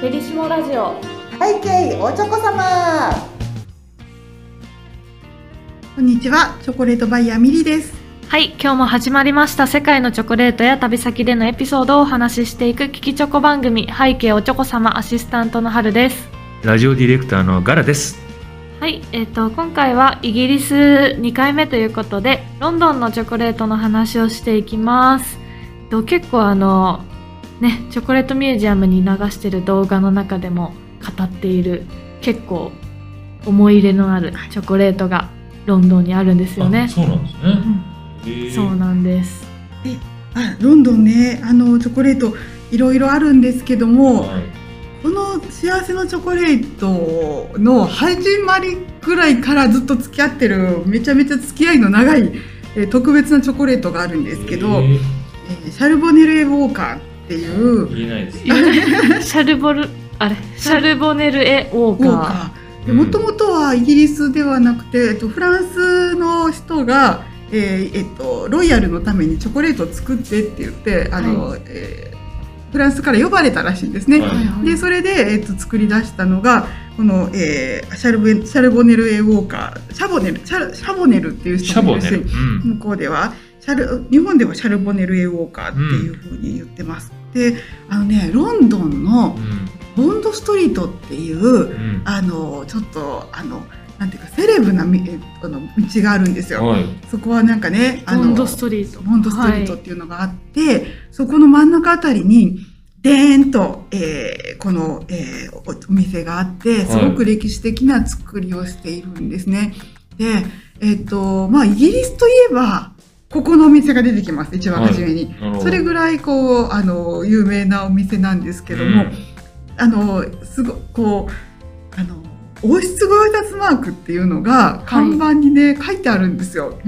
ペリシモラジオ。背景おちょこ様。こんにちはチョコレートバイヤーミリです。はい今日も始まりました。世界のチョコレートや旅先でのエピソードをお話ししていく聞きチョコ番組背景おちょこ様アシスタントの春です。ラジオディレクターのガラです。はい、えー、と今回はイギリス2回目ということでロンドンのチョコレートの話をしていきます。えっと結構あのねチョコレートミュージアムに流してる動画の中でも語っている結構思い入れのあるチョコレートがロンドンにあるんですよねあ。そうなんですね。へーそうなんです。あロンドンねあのチョコレートいろいろあるんですけども、はいこの幸せのチョコレートの始まりぐらいからずっと付き合ってるめちゃめちゃ付き合いの長い、えー特別なチョコレートがあるんですけど、えー。シャルボネルエウォーカーっていう言えないです。シャルボルあれシャルボネルエウォーカカー。もともとはイギリスではなくて、えっと、フランスの人が、えーえっと、ロイヤルのためにチョコレートを作ってって言ってあの、えーフランスから呼ばれたらしいんですね。はいー。でそれで、えっと、作り出したのがこの、えーシャルボシャルボネルエウォーカーシャボネルシャルシャボネルっていうシ人もいるしャボネル。うん。向こうではシャル日本ではシャルボネルエウォーカーっていうふうに言ってます。であのねロンドンのボンドストリートっていううん。あのちょっとあのなんていうかセレブなみえあの道があるんですよ。はい。そこはなんかねあのボンドストリート。ボンドストリートっていうのがあって、そこの真ん中あたりにでーんと、えーこの、えーおお店があってすごく歴史的な作りをしているんですね。で、えっ、とまあイギリスといえばここのお店が出てきます一番初めに。それぐらいこうあの有名なお店なんですけども、あのすごこうあの王室ご用達マークっていうのが看板にね、書いてあるんですよ。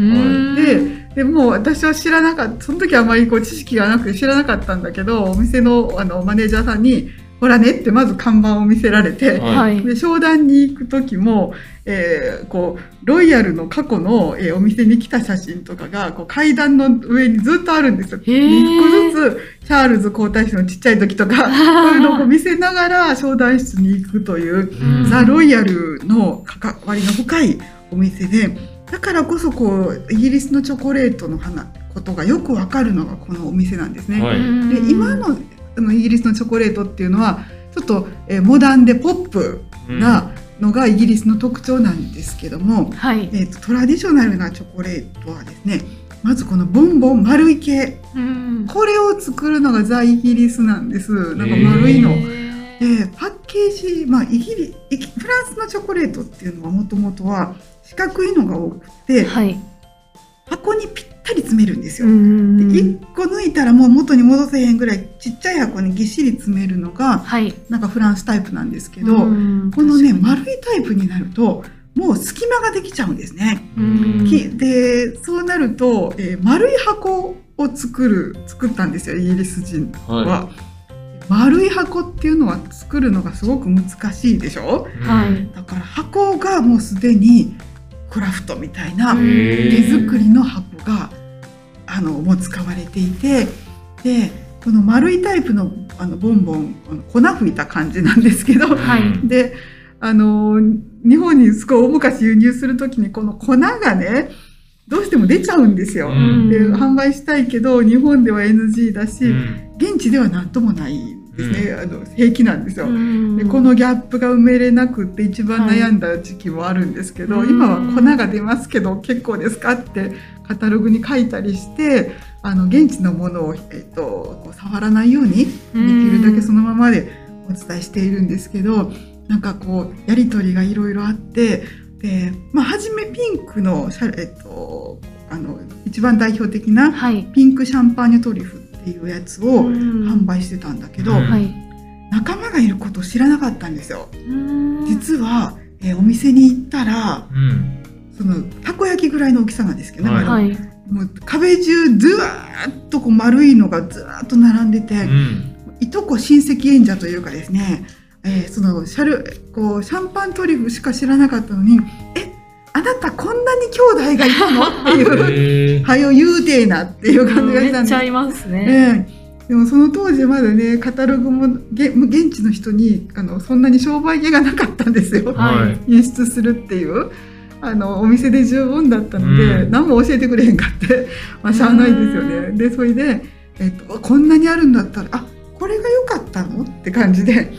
ででもう私は知らなかったその時はあまりこう知識がなくて知らなかったんだけどお店のあのマネージャーさんに「ほらね」ってまず看板を見せられて。はいはい。で商談に行く時も、えーこうロイヤルの過去の、えーお店に来た写真とかがこう階段の上にずっとあるんですよ。へー一個ずつチャールズ皇太子のちっちゃい時とか そういうのをこう見せながら商談室に行くといううんザ・ロイヤルの関わりの深いお店でだからこそこうイギリスのチョコレートの花ことがよくわかるのがこのお店なんですね。はいで今のあのイギリスのチョコレートっていうのはちょっと、えーモダンでポップなのがイギリスの特徴なんですけども、はい。えー、とトラディショナルなチョコレートはですねまずこのボンボン丸い系うんこれを作るのがザ・イギリスなんですなんか丸いの。へでパッケージ、まあ、イギリフランスのチョコレートっていうのはもともとは四角いのが多くてはい。箱にぴったり詰めるんですよ。んで1個抜いたらもう元に戻せへんぐらいちっちゃい箱にぎっしり詰めるのがはい。なんかフランスタイプなんですけど、うんこのね丸いタイプになるともう隙間ができちゃうんですね。でそうなると、えー丸い箱を作る作ったんですよイギリス人は。は丸い箱っていうのは作るのがすごく難しいでしょ？い。はい。だから箱がもうすでにクラフトみたいなうん手作りの箱があのもう使われていてでこの丸いタイプのあのボンボンあの粉吹いた感じなんですけどはい。であの日本にすごい大昔輸入する時にこの粉がねどうしても出ちゃうんですよ。うん。で販売したいけど日本では NG だし、うん。現地では何ともないんですね、あの平気なんですよ。うんでこのギャップが埋めれなくって一番悩んだ時期もあるんですけど、はい今は粉が出ますけど結構ですかってカタログに書いたりしてあの現地のものを、えっと、触らないようにできるだけそのままでお伝えしているんですけどなんかこうやり取りがいろいろあってで、まあ、初めピンクのシャ、えっと、あの一番代表的なはい。ピンクシャンパーニュトリュフっていうやつを販販売してたんだけど。仲間がいることを知らなかったんですよ。実実は、えーお店に行ったらうん。そのたこ焼きぐらいの大きさなんですけどね、はい。もう壁中ずわーっとこう丸いのがずわーっと並んでて、うん。いとこ親戚演者というかですね、えーそのシャルこうシャンパントリュフしか知らなかったのに「えあなたこんなに兄弟がいたの？っていう。はよ言うてえなっていう感じがめしたんでちゃいますね。ええ。でもその当時まだねカタログもげ現地の人にあのそんなに商売気がなかったんですよ、はい。輸出するっていう。あのお店で十分だったので、うん。何も教えてくれへんかって、まあ、しゃあないですよね。でそれで、えっと、こんなにあるんだったらあこれが良かったの？って感じで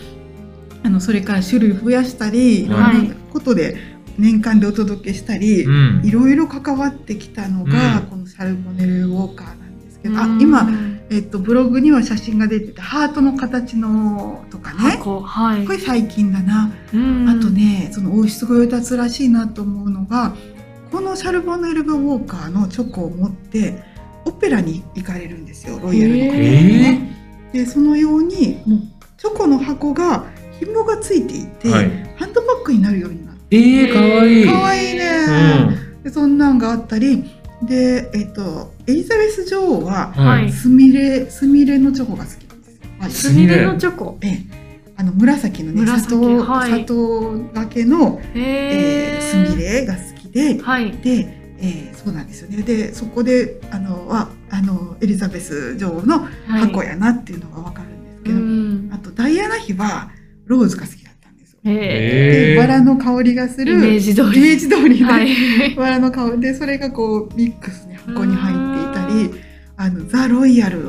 あのそれから種類増やしたりい。ろんなはいことで年間でお届けしたり、うん。いろいろ関わってきたのが、うん。このシャルボネルウォーカーなんですけど、あうん。今、えっと、ブログには写真が出ててハートの形のとかね。箱はい。これ最近だな、うん。あとねその王室御用達らしいなと思うのがこのシャルボネルウォーカーのチョコを持ってオペラに行かれるんですよ。ロイヤルの方にね。でそのようにもうチョコの箱が紐がついていて、はい。ハンドバッグになるようになってえ。ー、かわいい。かわいいね、うん。でそんなんがあったり。で、えっとエリザベス女王ははい。スミレスミレのチョコが好きなんですよ。はい。スミレのチョコ。ええ。あの紫のね砂紫糖、はい。砂糖がけの、へえースミレが好きで。はい。で、えーそうなんですよね。でそこであのはあのエリザベス女王のはい。箱やなっていうのがわかるんですけうど、ん。あとダイアナ妃はローズが好きバラの香りがするイメージ通りイメージ通りね、はい。バラの香りでそれがこうミックスね箱に入っていたりあのザ・ロイヤル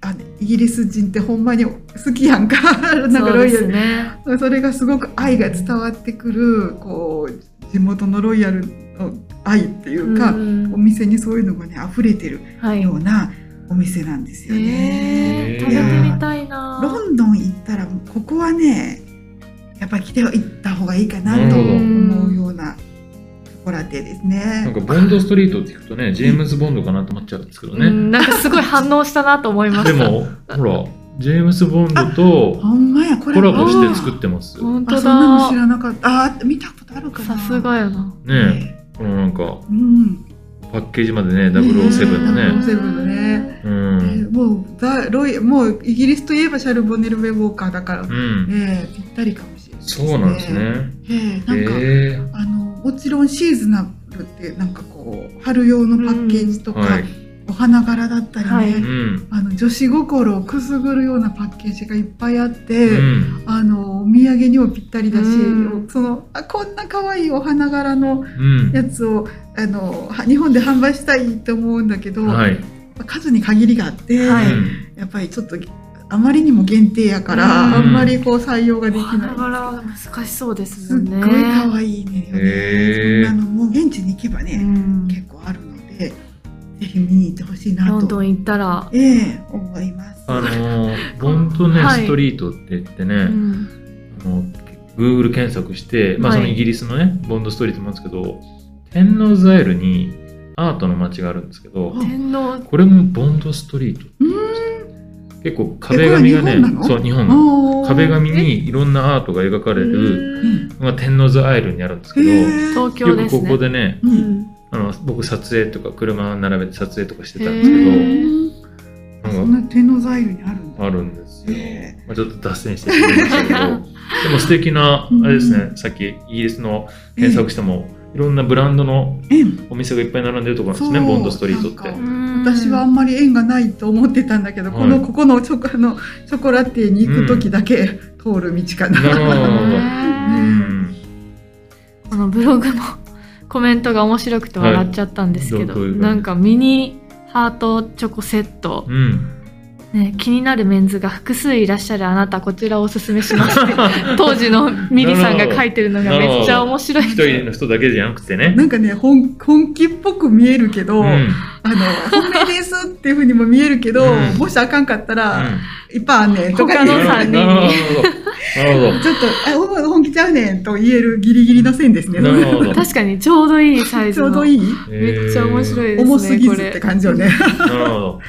あのイギリス人ってほんまに好きやんか なんかロイヤルね。それがすごく愛が伝わってくるこう地元のロイヤルの愛っていうか、んお店にそういうのがね溢れてるはい。ようなお店なんですよね。えー食べてみたいな。ロンドン行ったらここはねやっぱり来て行った方がいいかなと思うようなコラテですね。なんかボンドストリートって聞くとね、ジェームズ・ボンドかなと思っちゃうんですけどね。うんなんかすごい反応したなと思いました。でも、ほら、ジェームズ・ボンドとコラボして作ってます。ね本当あそんなの知だ。らなかったあ見たことあるかなさすがやな。え、このなんかうんパッケージまでね、007のね。007のね、うえん。ーもうザロイもうイギリスといえばシャルボネル・ウェウォーカーだから、うん。えーぴったりかもそうなんですね。えーなんか、えあのもちろんシーズナブルってなんかこう春用のパッケージとか、ーはい。お花柄だったりね、はいうん。あの女子心をくすぐるようなパッケージがいっぱいあって、うん。あのお土産にもぴったりだし、うんそのあこんな可愛いお花柄のうん。やつをあのは日本で販売したいって思うんだけど、はい。数に限りがあって、やっぱりちょっとあまりにも限定やから、うんあんまりこう採用ができ花ない。柄難しそうですね。ごい可愛いね。へーそんなのもう現地に行けばね、うん結構あるので、ぜひ見に行ってほしいなと、ロンドン行ったら。ええ思います。あのー、ボンドね、はいストリートって言ってね、うんあの Google 検索して、まあ、はいそのイギリスのね、ボンドストリートもあるんですけど、天王ザイルにアートの街があるんですけど、天皇これもボンドストリート。うーん結構壁紙がねえこれ日本な、の？そう、日本。壁紙にいろんなアートが描かれるうん。のが天王ザイルにあるんですけど、東京よくこですね。こでね、ううん。んあの僕撮影とか車並べて撮影とかしてたんへですけーど、そなんな天王ザイルにあるんだ。あるんですよ。へまあ、ちょっと脱線してしまいましたけど、でも素敵な、あれですね、さっきイギリスの検索しても、いろんなブランドのええお店がいっぱい並んでるところなんですね、ボンドストリートって。私はあんまり縁がないと思ってたんだけど、はいこのここのチョコあのチョコラティエに行く時だけ通る道かな。なるほどうんこのブログのコメントが面白くて笑っちゃったんですけど、なんかミニハートチョコセット、うん。ね、気になるメンズが複数いらっしゃるあなたこちらをおすすめしますって 当時のミリさんが書いてるのがめっちゃ面白い一人の人だけじゃなくてね。なんかね本本気っぽく見えるけど、うん。うんあの本命ですっていうふうにも見えるけど、うんもしあかんかったら、いっぱいあんねんとか他の言う三人なるほど。なるほちょっとあほ本気ちゃうねんと言えるギリギリの線ですね。確かにちょうどいいサイちズのょうどいい？めっちゃ面白いですね重すぎずって感じよね。なるほど。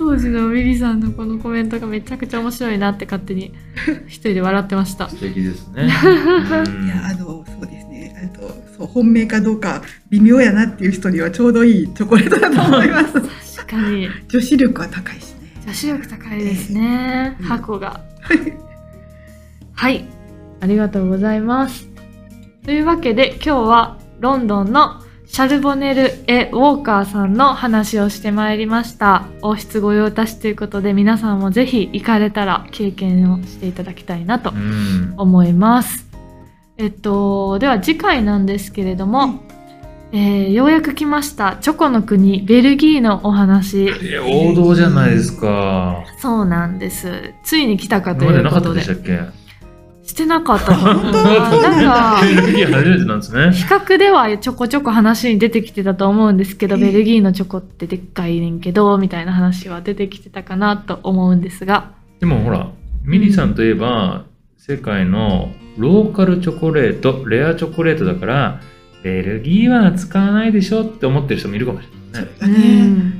当時のミリさんのこのコメントがめちゃくちゃ面白いなって勝手に 一人で笑ってました。素敵ですね。いやあのそうですね。あとそう本命かどうか微妙やなっていう人にはちょうどいいチョコレートだと思います。確かに。女子力は高いしね。女子力高いですね、うん。箱が。はい。ありがとうございます。というわけで今日はロンドンのシャルボネル・エ・ウォーカーさんの話をしてまいりました。王室御用達ということで皆さんもぜひ行かれたら経験をしていただきたいなとうん。思います。えっと、では次回なんですけれども、えーようやく来ましたチョコの国ベルギーのお話。え王道じゃないですか。そうなんです。ついに来たかと今までなかったいうことで。でしたっけ？してなかったなんか、ベルギー初めてなんですね。比較ではちょこちょこ話に出てきてたと思うんですけど、ええベルギーのチョコってでっかいねんけど、みたいな話は出てきてたかなと思うんですが。でもほら、ミリさんといえば、世界のローカルチョコレート、レアチョコレートだから、ベルギーは使わないでしょって思ってる人もいるかもしれないね。だね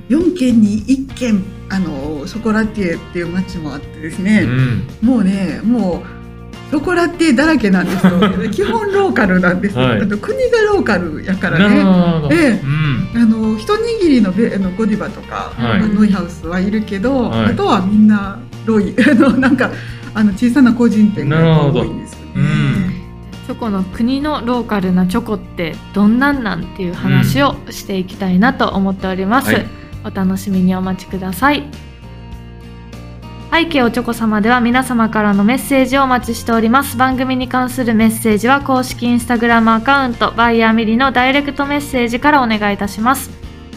4軒に1軒あのショコラティエっていう街もあってですね、うん。もうねもうショコラティエだらけなんですよ 基本ローカルなんですよ、はいあと国がローカルやからねほど。ええうん。あの一握りのベあのゴディバとか、はいノイハウスはいるけど、はいあとはみんなロイ あのなんかあの小さな個人店が多いんですよね。うんチョコの国のローカルなチョコってどんなんなんっていう話をしていきたいなと思っております。はいお楽しみにお待ちください。背景おチョコ様では皆様からのメッセージをお待ちしております。番組に関するメッセージは公式インスタグラムアカウントバイヤーミリのダイレクトメッセージからお願いいたします。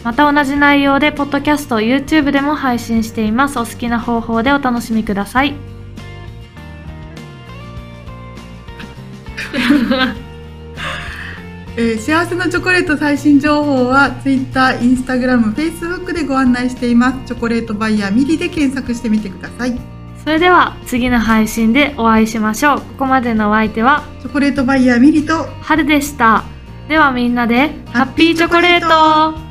また同じ内容でポッドキャスト、YouTube でも配信しています。お好きな方法でお楽しみください。えー幸せのチョコレート最新情報は Twitter、Instagram、Facebook でご案内しています。チョコレートバイヤーミリで検索してみてください。それでは次の配信でお会いしましょう。ここまでのお相手はチョコレートバイヤーミリと春でした。ではみんなでハッピーチョコレート